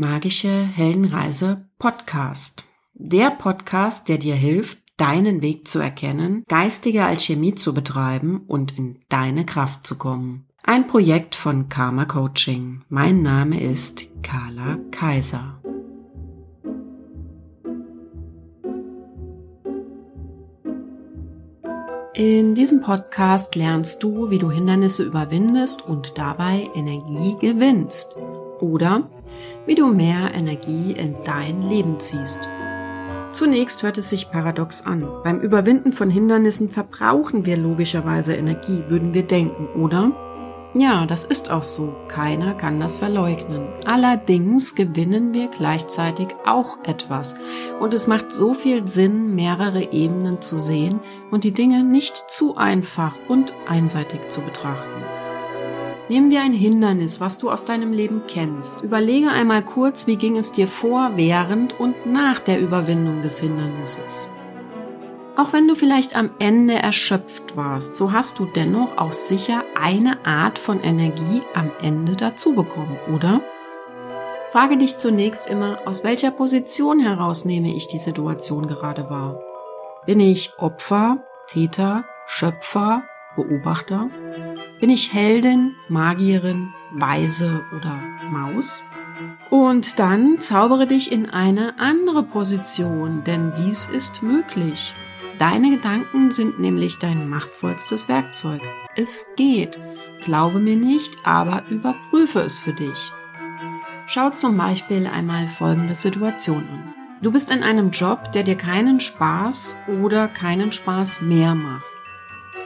Magische Heldenreise Podcast. Der Podcast, der dir hilft, deinen Weg zu erkennen, geistige Alchemie zu betreiben und in deine Kraft zu kommen. Ein Projekt von Karma Coaching. Mein Name ist Carla Kaiser. In diesem Podcast lernst du, wie du Hindernisse überwindest und dabei Energie gewinnst. Oder wie du mehr Energie in dein Leben ziehst. Zunächst hört es sich paradox an. Beim Überwinden von Hindernissen verbrauchen wir logischerweise Energie, würden wir denken, oder? Ja, das ist auch so. Keiner kann das verleugnen. Allerdings gewinnen wir gleichzeitig auch etwas. Und es macht so viel Sinn, mehrere Ebenen zu sehen und die Dinge nicht zu einfach und einseitig zu betrachten. Nehmen wir ein Hindernis, was du aus deinem Leben kennst. Überlege einmal kurz, wie ging es dir vor, während und nach der Überwindung des Hindernisses. Auch wenn du vielleicht am Ende erschöpft warst, so hast du dennoch auch sicher eine Art von Energie am Ende dazu bekommen, oder? Frage dich zunächst immer, aus welcher Position heraus nehme ich die Situation gerade wahr? Bin ich Opfer, Täter, Schöpfer, Beobachter? Bin ich Heldin, Magierin, Weise oder Maus? Und dann zaubere dich in eine andere Position, denn dies ist möglich. Deine Gedanken sind nämlich dein machtvollstes Werkzeug. Es geht. Glaube mir nicht, aber überprüfe es für dich. Schau zum Beispiel einmal folgende Situation an. Du bist in einem Job, der dir keinen Spaß oder keinen Spaß mehr macht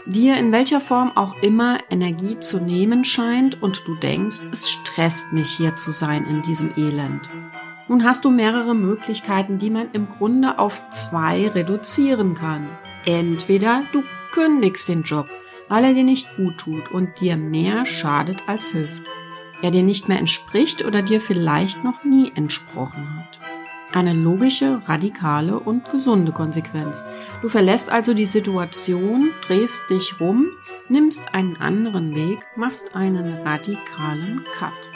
dir in welcher Form auch immer Energie zu nehmen scheint und du denkst, es stresst mich hier zu sein in diesem Elend. Nun hast du mehrere Möglichkeiten, die man im Grunde auf zwei reduzieren kann. Entweder du kündigst den Job, weil er dir nicht gut tut und dir mehr schadet als hilft. Er dir nicht mehr entspricht oder dir vielleicht noch nie entsprochen hat. Eine logische, radikale und gesunde Konsequenz. Du verlässt also die Situation, drehst dich rum, nimmst einen anderen Weg, machst einen radikalen Cut.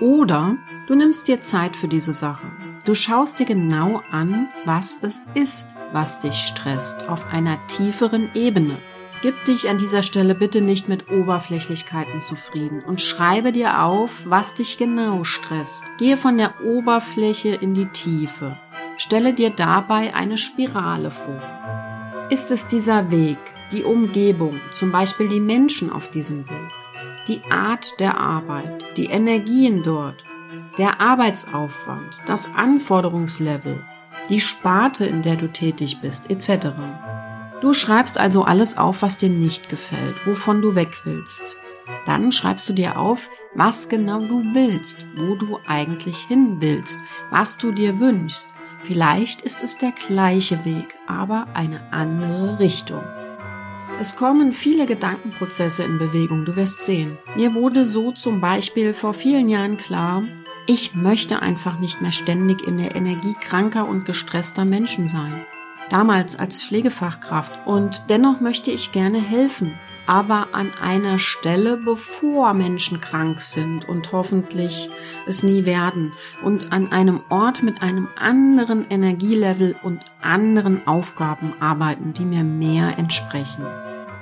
Oder du nimmst dir Zeit für diese Sache. Du schaust dir genau an, was es ist, was dich stresst, auf einer tieferen Ebene. Gib dich an dieser Stelle bitte nicht mit Oberflächlichkeiten zufrieden und schreibe dir auf, was dich genau stresst. Gehe von der Oberfläche in die Tiefe. Stelle dir dabei eine Spirale vor. Ist es dieser Weg, die Umgebung, zum Beispiel die Menschen auf diesem Weg, die Art der Arbeit, die Energien dort, der Arbeitsaufwand, das Anforderungslevel, die Sparte, in der du tätig bist, etc. Du schreibst also alles auf, was dir nicht gefällt, wovon du weg willst. Dann schreibst du dir auf, was genau du willst, wo du eigentlich hin willst, was du dir wünschst. Vielleicht ist es der gleiche Weg, aber eine andere Richtung. Es kommen viele Gedankenprozesse in Bewegung, du wirst sehen. Mir wurde so zum Beispiel vor vielen Jahren klar, ich möchte einfach nicht mehr ständig in der Energie kranker und gestresster Menschen sein damals als Pflegefachkraft. Und dennoch möchte ich gerne helfen, aber an einer Stelle, bevor Menschen krank sind und hoffentlich es nie werden und an einem Ort mit einem anderen Energielevel und anderen Aufgaben arbeiten, die mir mehr entsprechen.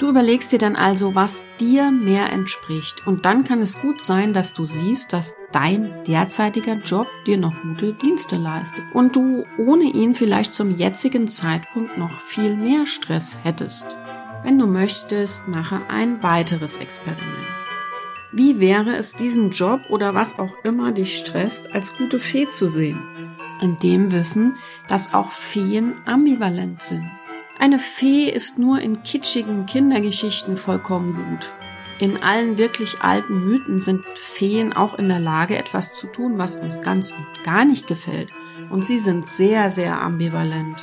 Du überlegst dir dann also, was dir mehr entspricht. Und dann kann es gut sein, dass du siehst, dass dein derzeitiger Job dir noch gute Dienste leistet und du ohne ihn vielleicht zum jetzigen Zeitpunkt noch viel mehr Stress hättest. Wenn du möchtest, mache ein weiteres Experiment. Wie wäre es, diesen Job oder was auch immer dich stresst, als gute Fee zu sehen? In dem Wissen, dass auch Feen ambivalent sind. Eine Fee ist nur in kitschigen Kindergeschichten vollkommen gut. In allen wirklich alten Mythen sind Feen auch in der Lage, etwas zu tun, was uns ganz und gar nicht gefällt. Und sie sind sehr, sehr ambivalent.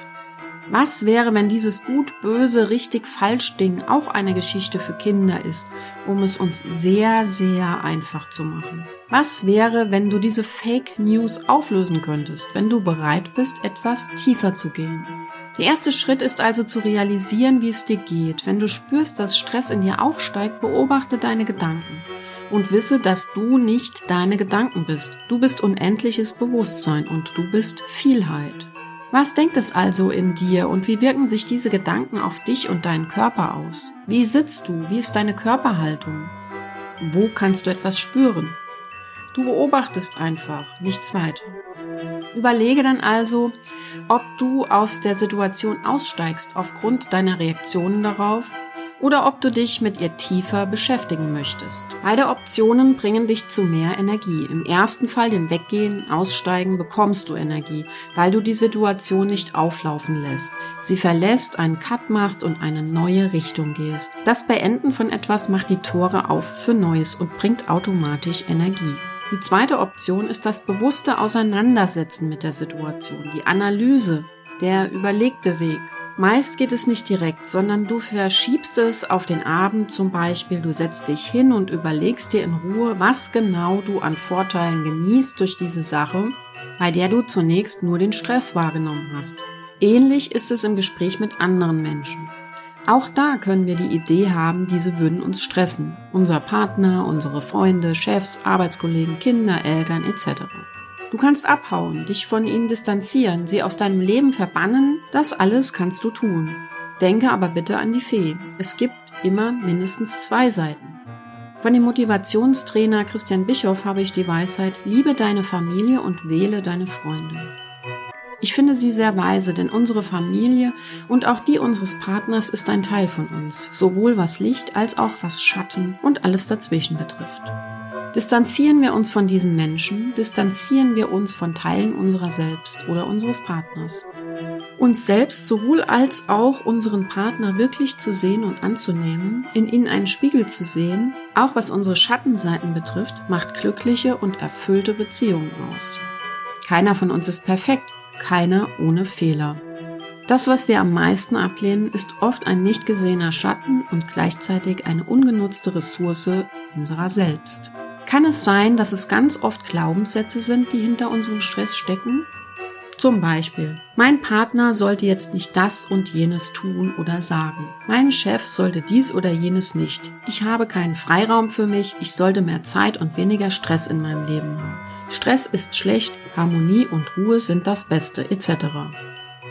Was wäre, wenn dieses gut, böse, richtig, falsch Ding auch eine Geschichte für Kinder ist, um es uns sehr, sehr einfach zu machen? Was wäre, wenn du diese Fake News auflösen könntest, wenn du bereit bist, etwas tiefer zu gehen? Der erste Schritt ist also zu realisieren, wie es dir geht. Wenn du spürst, dass Stress in dir aufsteigt, beobachte deine Gedanken. Und wisse, dass du nicht deine Gedanken bist. Du bist unendliches Bewusstsein und du bist Vielheit. Was denkt es also in dir und wie wirken sich diese Gedanken auf dich und deinen Körper aus? Wie sitzt du? Wie ist deine Körperhaltung? Wo kannst du etwas spüren? Du beobachtest einfach, nichts weiter. Überlege dann also, ob du aus der Situation aussteigst aufgrund deiner Reaktionen darauf oder ob du dich mit ihr tiefer beschäftigen möchtest. Beide Optionen bringen dich zu mehr Energie. Im ersten Fall, dem Weggehen, Aussteigen, bekommst du Energie, weil du die Situation nicht auflaufen lässt. Sie verlässt, einen Cut machst und eine neue Richtung gehst. Das Beenden von etwas macht die Tore auf für Neues und bringt automatisch Energie. Die zweite Option ist das bewusste Auseinandersetzen mit der Situation, die Analyse, der überlegte Weg. Meist geht es nicht direkt, sondern du verschiebst es auf den Abend zum Beispiel. Du setzt dich hin und überlegst dir in Ruhe, was genau du an Vorteilen genießt durch diese Sache, bei der du zunächst nur den Stress wahrgenommen hast. Ähnlich ist es im Gespräch mit anderen Menschen. Auch da können wir die Idee haben, diese würden uns stressen. Unser Partner, unsere Freunde, Chefs, Arbeitskollegen, Kinder, Eltern etc. Du kannst abhauen, dich von ihnen distanzieren, sie aus deinem Leben verbannen, das alles kannst du tun. Denke aber bitte an die Fee. Es gibt immer mindestens zwei Seiten. Von dem Motivationstrainer Christian Bischoff habe ich die Weisheit, liebe deine Familie und wähle deine Freunde. Ich finde sie sehr weise, denn unsere Familie und auch die unseres Partners ist ein Teil von uns, sowohl was Licht als auch was Schatten und alles dazwischen betrifft. Distanzieren wir uns von diesen Menschen, distanzieren wir uns von Teilen unserer selbst oder unseres Partners. Uns selbst sowohl als auch unseren Partner wirklich zu sehen und anzunehmen, in ihnen einen Spiegel zu sehen, auch was unsere Schattenseiten betrifft, macht glückliche und erfüllte Beziehungen aus. Keiner von uns ist perfekt, keiner ohne Fehler. Das, was wir am meisten ablehnen, ist oft ein nicht gesehener Schatten und gleichzeitig eine ungenutzte Ressource unserer selbst. Kann es sein, dass es ganz oft Glaubenssätze sind, die hinter unserem Stress stecken? Zum Beispiel, mein Partner sollte jetzt nicht das und jenes tun oder sagen. Mein Chef sollte dies oder jenes nicht. Ich habe keinen Freiraum für mich, ich sollte mehr Zeit und weniger Stress in meinem Leben haben. Stress ist schlecht, Harmonie und Ruhe sind das Beste, etc.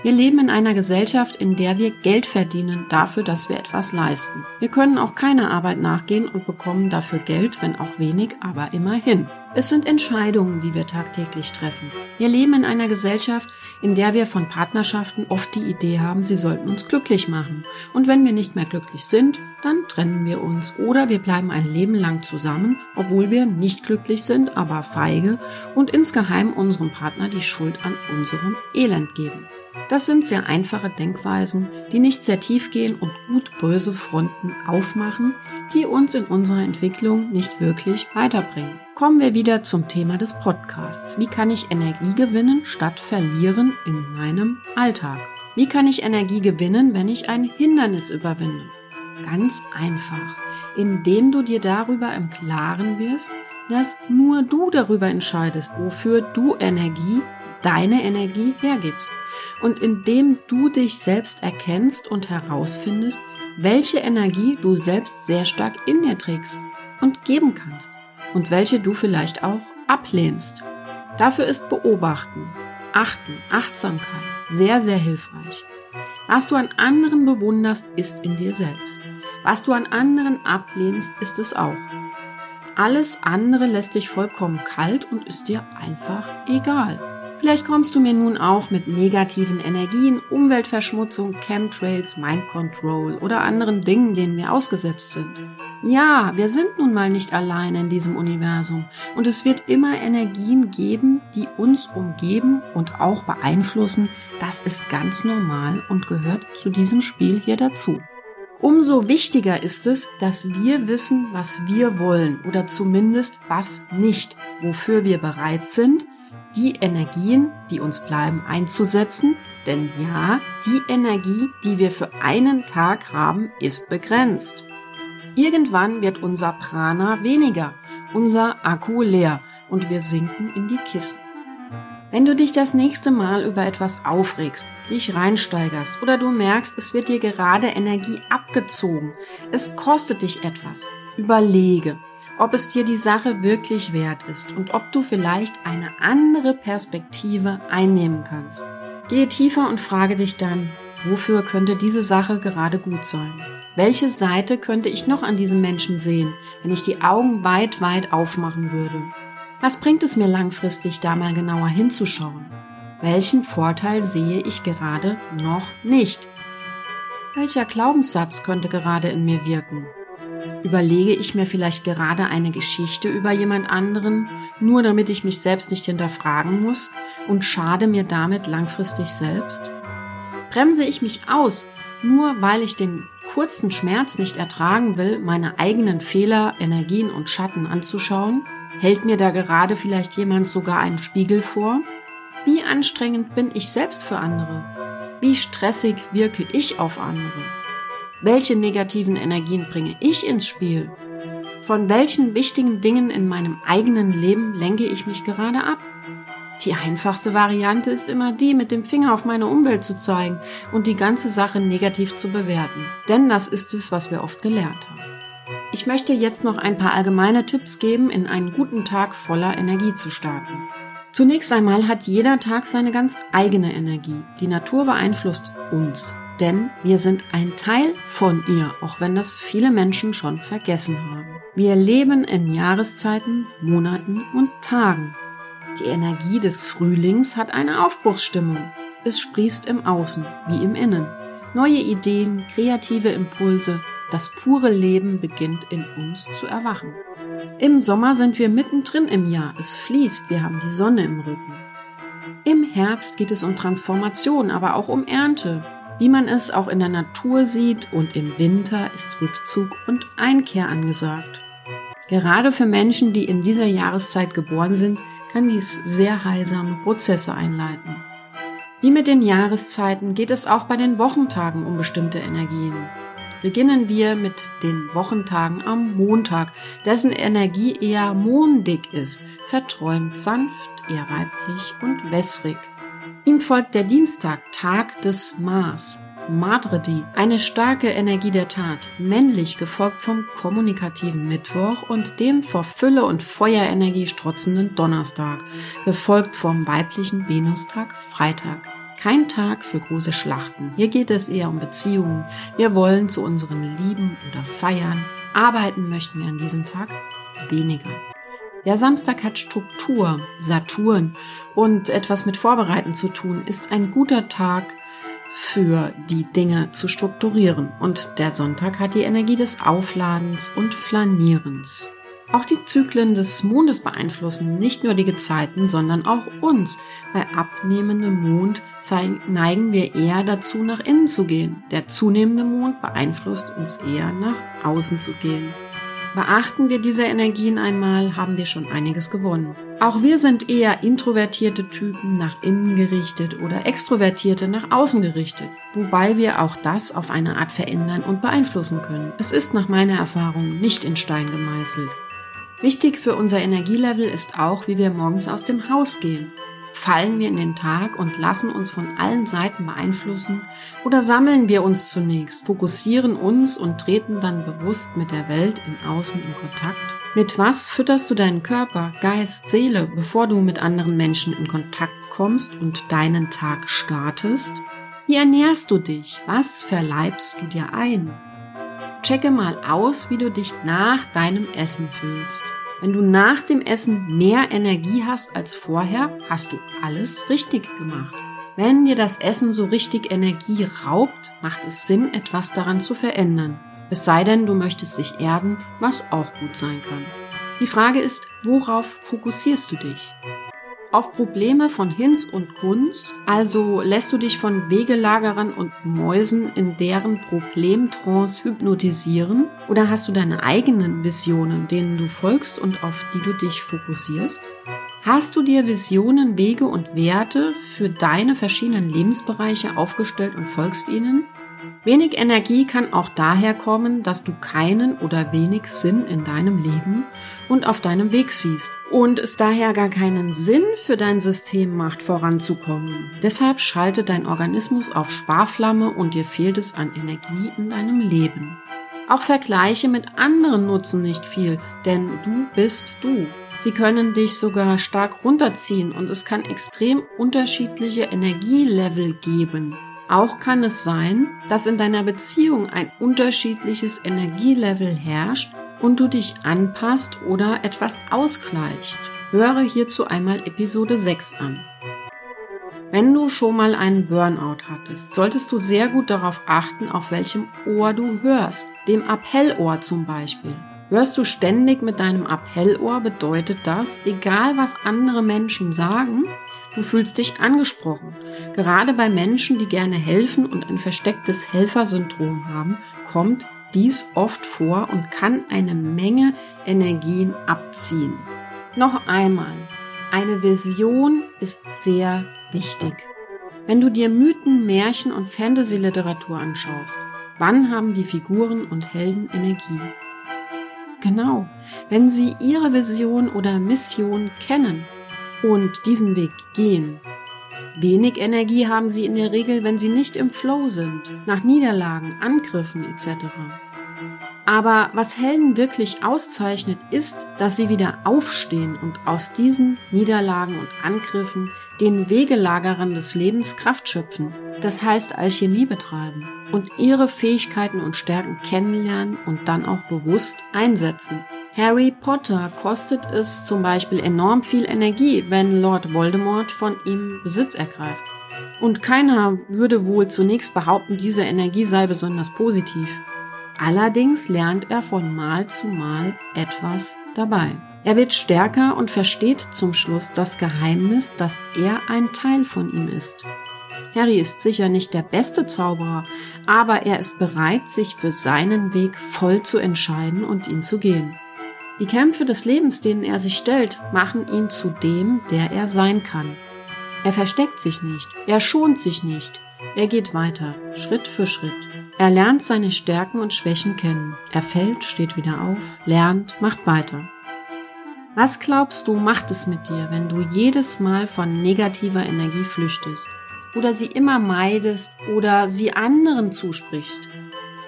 Wir leben in einer Gesellschaft, in der wir Geld verdienen dafür, dass wir etwas leisten. Wir können auch keiner Arbeit nachgehen und bekommen dafür Geld, wenn auch wenig, aber immerhin. Es sind Entscheidungen, die wir tagtäglich treffen. Wir leben in einer Gesellschaft, in der wir von Partnerschaften oft die Idee haben, sie sollten uns glücklich machen. Und wenn wir nicht mehr glücklich sind, dann trennen wir uns oder wir bleiben ein Leben lang zusammen, obwohl wir nicht glücklich sind, aber feige und insgeheim unserem Partner die Schuld an unserem Elend geben. Das sind sehr einfache Denkweisen, die nicht sehr tief gehen und gut böse Fronten aufmachen, die uns in unserer Entwicklung nicht wirklich weiterbringen. Kommen wir wieder zum Thema des Podcasts. Wie kann ich Energie gewinnen statt verlieren in meinem Alltag? Wie kann ich Energie gewinnen, wenn ich ein Hindernis überwinde? Ganz einfach, indem du dir darüber im Klaren wirst, dass nur du darüber entscheidest, wofür du Energie deine Energie hergibst und indem du dich selbst erkennst und herausfindest, welche Energie du selbst sehr stark in dir trägst und geben kannst und welche du vielleicht auch ablehnst. Dafür ist Beobachten, Achten, Achtsamkeit sehr, sehr hilfreich. Was du an anderen bewunderst, ist in dir selbst. Was du an anderen ablehnst, ist es auch. Alles andere lässt dich vollkommen kalt und ist dir einfach egal. Vielleicht kommst du mir nun auch mit negativen Energien, Umweltverschmutzung, Chemtrails, Mind Control oder anderen Dingen, denen wir ausgesetzt sind. Ja, wir sind nun mal nicht allein in diesem Universum und es wird immer Energien geben, die uns umgeben und auch beeinflussen. Das ist ganz normal und gehört zu diesem Spiel hier dazu. Umso wichtiger ist es, dass wir wissen, was wir wollen oder zumindest was nicht, wofür wir bereit sind, die Energien, die uns bleiben, einzusetzen. Denn ja, die Energie, die wir für einen Tag haben, ist begrenzt. Irgendwann wird unser Prana weniger, unser Akku leer und wir sinken in die Kissen. Wenn du dich das nächste Mal über etwas aufregst, dich reinsteigerst oder du merkst, es wird dir gerade Energie abgezogen, es kostet dich etwas, überlege, ob es dir die Sache wirklich wert ist und ob du vielleicht eine andere Perspektive einnehmen kannst. Gehe tiefer und frage dich dann, wofür könnte diese Sache gerade gut sein? Welche Seite könnte ich noch an diesem Menschen sehen, wenn ich die Augen weit, weit aufmachen würde? Was bringt es mir langfristig, da mal genauer hinzuschauen? Welchen Vorteil sehe ich gerade noch nicht? Welcher Glaubenssatz könnte gerade in mir wirken? Überlege ich mir vielleicht gerade eine Geschichte über jemand anderen, nur damit ich mich selbst nicht hinterfragen muss und schade mir damit langfristig selbst? Bremse ich mich aus, nur weil ich den kurzen Schmerz nicht ertragen will, meine eigenen Fehler, Energien und Schatten anzuschauen? Hält mir da gerade vielleicht jemand sogar einen Spiegel vor? Wie anstrengend bin ich selbst für andere? Wie stressig wirke ich auf andere? Welche negativen Energien bringe ich ins Spiel? Von welchen wichtigen Dingen in meinem eigenen Leben lenke ich mich gerade ab? Die einfachste Variante ist immer die, mit dem Finger auf meine Umwelt zu zeigen und die ganze Sache negativ zu bewerten. Denn das ist es, was wir oft gelernt haben. Ich möchte jetzt noch ein paar allgemeine Tipps geben, in einen guten Tag voller Energie zu starten. Zunächst einmal hat jeder Tag seine ganz eigene Energie. Die Natur beeinflusst uns, denn wir sind ein Teil von ihr, auch wenn das viele Menschen schon vergessen haben. Wir leben in Jahreszeiten, Monaten und Tagen. Die Energie des Frühlings hat eine Aufbruchsstimmung. Es sprießt im Außen wie im Innen. Neue Ideen, kreative Impulse, das pure Leben beginnt in uns zu erwachen. Im Sommer sind wir mittendrin im Jahr. Es fließt, wir haben die Sonne im Rücken. Im Herbst geht es um Transformation, aber auch um Ernte, wie man es auch in der Natur sieht, und im Winter ist Rückzug und Einkehr angesagt. Gerade für Menschen, die in dieser Jahreszeit geboren sind, kann dies sehr heilsame Prozesse einleiten. Wie mit den Jahreszeiten geht es auch bei den Wochentagen um bestimmte Energien. Beginnen wir mit den Wochentagen am Montag, dessen Energie eher mondig ist, verträumt, sanft, eher weiblich und wässrig. Ihm folgt der Dienstag, Tag des Mars, Madredi, eine starke Energie der Tat, männlich gefolgt vom kommunikativen Mittwoch und dem vor Fülle und Feuerenergie strotzenden Donnerstag, gefolgt vom weiblichen Venustag, Freitag. Kein Tag für große Schlachten. Hier geht es eher um Beziehungen. Wir wollen zu unseren Lieben oder feiern. Arbeiten möchten wir an diesem Tag weniger. Der Samstag hat Struktur, Saturn und etwas mit Vorbereiten zu tun, ist ein guter Tag für die Dinge zu strukturieren. Und der Sonntag hat die Energie des Aufladens und Flanierens. Auch die Zyklen des Mondes beeinflussen nicht nur die Gezeiten, sondern auch uns. Bei abnehmendem Mond neigen wir eher dazu, nach innen zu gehen. Der zunehmende Mond beeinflusst uns eher nach außen zu gehen. Beachten wir diese Energien einmal, haben wir schon einiges gewonnen. Auch wir sind eher introvertierte Typen nach innen gerichtet oder extrovertierte nach außen gerichtet, wobei wir auch das auf eine Art verändern und beeinflussen können. Es ist nach meiner Erfahrung nicht in Stein gemeißelt. Wichtig für unser Energielevel ist auch, wie wir morgens aus dem Haus gehen. Fallen wir in den Tag und lassen uns von allen Seiten beeinflussen oder sammeln wir uns zunächst, fokussieren uns und treten dann bewusst mit der Welt im Außen in Kontakt? Mit was fütterst du deinen Körper, Geist, Seele, bevor du mit anderen Menschen in Kontakt kommst und deinen Tag startest? Wie ernährst du dich? Was verleibst du dir ein? Checke mal aus, wie du dich nach deinem Essen fühlst. Wenn du nach dem Essen mehr Energie hast als vorher, hast du alles richtig gemacht. Wenn dir das Essen so richtig Energie raubt, macht es Sinn, etwas daran zu verändern. Es sei denn, du möchtest dich erden, was auch gut sein kann. Die Frage ist, worauf fokussierst du dich? Auf Probleme von Hinz und Kunz? Also lässt du dich von Wegelagerern und Mäusen in deren Problemtrance hypnotisieren? Oder hast du deine eigenen Visionen, denen du folgst und auf die du dich fokussierst? Hast du dir Visionen, Wege und Werte für deine verschiedenen Lebensbereiche aufgestellt und folgst ihnen? Wenig Energie kann auch daher kommen, dass du keinen oder wenig Sinn in deinem Leben und auf deinem Weg siehst und es daher gar keinen Sinn für dein System macht, voranzukommen. Deshalb schaltet dein Organismus auf Sparflamme und dir fehlt es an Energie in deinem Leben. Auch Vergleiche mit anderen nutzen nicht viel, denn du bist du. Sie können dich sogar stark runterziehen und es kann extrem unterschiedliche Energielevel geben. Auch kann es sein, dass in deiner Beziehung ein unterschiedliches Energielevel herrscht und du dich anpasst oder etwas ausgleicht. Höre hierzu einmal Episode 6 an. Wenn du schon mal einen Burnout hattest, solltest du sehr gut darauf achten, auf welchem Ohr du hörst, dem Appellohr zum Beispiel. Hörst du ständig mit deinem Appellohr, bedeutet das, egal was andere Menschen sagen, du fühlst dich angesprochen. Gerade bei Menschen, die gerne helfen und ein verstecktes Helfersyndrom haben, kommt dies oft vor und kann eine Menge Energien abziehen. Noch einmal, eine Vision ist sehr wichtig. Wenn du dir Mythen, Märchen und Fantasy-Literatur anschaust, wann haben die Figuren und Helden Energie? Genau, wenn sie ihre Vision oder Mission kennen und diesen Weg gehen. Wenig Energie haben sie in der Regel, wenn sie nicht im Flow sind, nach Niederlagen, Angriffen etc. Aber was Helden wirklich auszeichnet, ist, dass sie wieder aufstehen und aus diesen Niederlagen und Angriffen den Wegelagerern des Lebens Kraft schöpfen. Das heißt Alchemie betreiben und ihre Fähigkeiten und Stärken kennenlernen und dann auch bewusst einsetzen. Harry Potter kostet es zum Beispiel enorm viel Energie, wenn Lord Voldemort von ihm Besitz ergreift. Und keiner würde wohl zunächst behaupten, diese Energie sei besonders positiv. Allerdings lernt er von Mal zu Mal etwas dabei. Er wird stärker und versteht zum Schluss das Geheimnis, dass er ein Teil von ihm ist. Harry ist sicher nicht der beste Zauberer, aber er ist bereit, sich für seinen Weg voll zu entscheiden und ihn zu gehen. Die Kämpfe des Lebens, denen er sich stellt, machen ihn zu dem, der er sein kann. Er versteckt sich nicht, er schont sich nicht, er geht weiter, Schritt für Schritt. Er lernt seine Stärken und Schwächen kennen. Er fällt, steht wieder auf, lernt, macht weiter. Was glaubst du, macht es mit dir, wenn du jedes Mal von negativer Energie flüchtest oder sie immer meidest oder sie anderen zusprichst?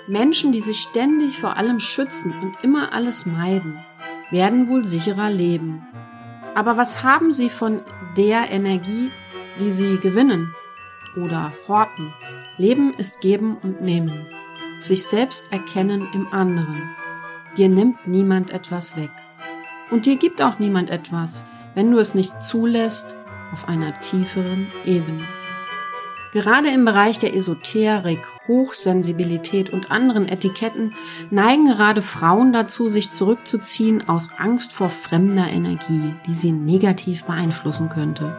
Menschen, die sich ständig vor allem schützen und immer alles meiden, werden wohl sicherer leben. Aber was haben sie von der Energie, die sie gewinnen oder horten? Leben ist geben und nehmen, sich selbst erkennen im anderen. Dir nimmt niemand etwas weg. Und dir gibt auch niemand etwas, wenn du es nicht zulässt auf einer tieferen Ebene. Gerade im Bereich der Esoterik, Hochsensibilität und anderen Etiketten neigen gerade Frauen dazu, sich zurückzuziehen aus Angst vor fremder Energie, die sie negativ beeinflussen könnte.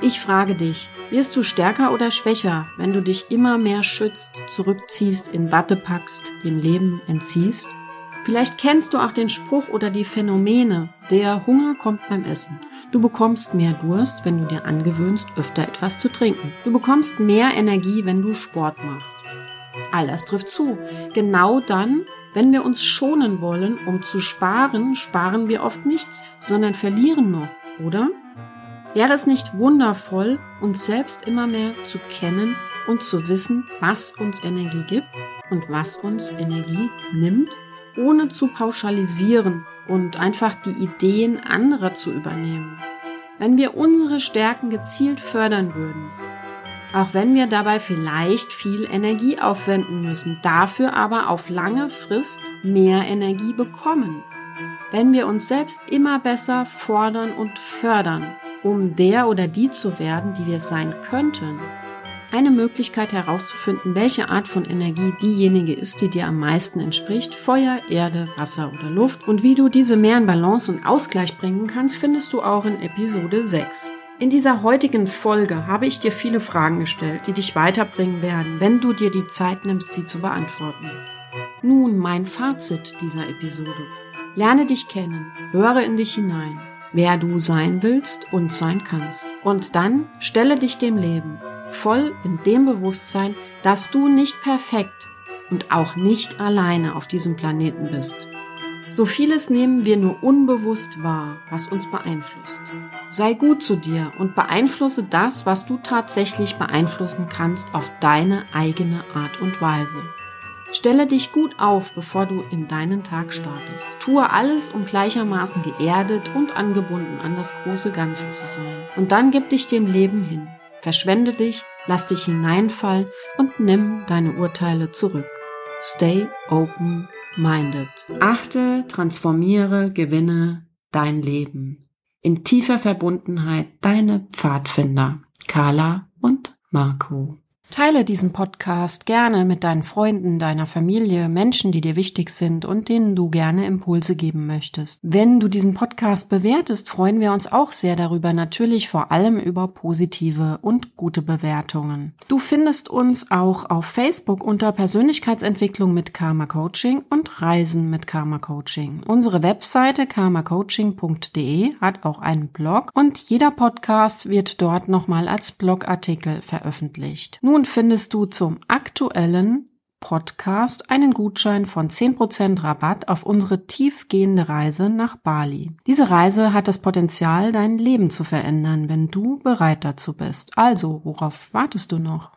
Ich frage dich, wirst du stärker oder schwächer, wenn du dich immer mehr schützt, zurückziehst, in Watte packst, dem Leben entziehst? Vielleicht kennst du auch den Spruch oder die Phänomene. Der Hunger kommt beim Essen. Du bekommst mehr Durst, wenn du dir angewöhnst, öfter etwas zu trinken. Du bekommst mehr Energie, wenn du Sport machst. All das trifft zu. Genau dann, wenn wir uns schonen wollen, um zu sparen, sparen wir oft nichts, sondern verlieren noch, oder? Wäre es nicht wundervoll, uns selbst immer mehr zu kennen und zu wissen, was uns Energie gibt und was uns Energie nimmt? Ohne zu pauschalisieren und einfach die Ideen anderer zu übernehmen. Wenn wir unsere Stärken gezielt fördern würden, auch wenn wir dabei vielleicht viel Energie aufwenden müssen, dafür aber auf lange Frist mehr Energie bekommen. Wenn wir uns selbst immer besser fordern und fördern, um der oder die zu werden, die wir sein könnten, eine Möglichkeit herauszufinden, welche Art von Energie diejenige ist, die dir am meisten entspricht, Feuer, Erde, Wasser oder Luft und wie du diese mehr in Balance und Ausgleich bringen kannst, findest du auch in Episode 6. In dieser heutigen Folge habe ich dir viele Fragen gestellt, die dich weiterbringen werden, wenn du dir die Zeit nimmst, sie zu beantworten. Nun mein Fazit dieser Episode. Lerne dich kennen, höre in dich hinein, wer du sein willst und sein kannst. Und dann stelle dich dem Leben voll in dem Bewusstsein, dass du nicht perfekt und auch nicht alleine auf diesem Planeten bist. So vieles nehmen wir nur unbewusst wahr, was uns beeinflusst. Sei gut zu dir und beeinflusse das, was du tatsächlich beeinflussen kannst, auf deine eigene Art und Weise. Stelle dich gut auf, bevor du in deinen Tag startest. Tue alles, um gleichermaßen geerdet und angebunden an das große Ganze zu sein. Und dann gib dich dem Leben hin. Verschwende dich, lass dich hineinfallen und nimm deine Urteile zurück. Stay open minded. Achte, transformiere, gewinne dein Leben. In tiefer Verbundenheit deine Pfadfinder, Carla und Marco. Teile diesen Podcast gerne mit deinen Freunden, deiner Familie, Menschen, die dir wichtig sind und denen du gerne Impulse geben möchtest. Wenn du diesen Podcast bewertest, freuen wir uns auch sehr darüber, natürlich vor allem über positive und gute Bewertungen. Du findest uns auch auf Facebook unter Persönlichkeitsentwicklung mit Karma Coaching und Reisen mit Karma Coaching. Unsere Webseite karmacoaching.de hat auch einen Blog und jeder Podcast wird dort nochmal als Blogartikel veröffentlicht. Nun findest du zum aktuellen Podcast einen Gutschein von 10% Rabatt auf unsere tiefgehende Reise nach Bali. Diese Reise hat das Potenzial, dein Leben zu verändern, wenn du bereit dazu bist. Also, worauf wartest du noch?